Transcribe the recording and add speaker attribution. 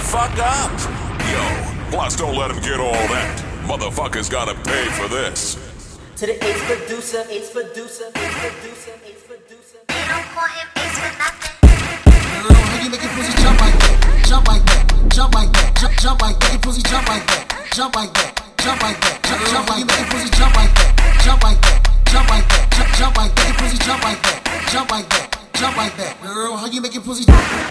Speaker 1: fuck up. Yo, plus don't let him get all that. Motherfuckers gotta pay for this.
Speaker 2: To the ace producer, ace producer, ace producer, ace producer.
Speaker 3: They don't call him ace for nothing. Girl,
Speaker 4: how you make your pussy jump like that? Jump like that, jump like that, jump, jump like that. Your pussy jump like that, jump like that, jump like that, jump, jump like that. Your pussy jump like that, jump like that, jump like that, jump, jump like that. Your pussy jump like that, jump like that, jump like that. Girl, how you make your pussy jump?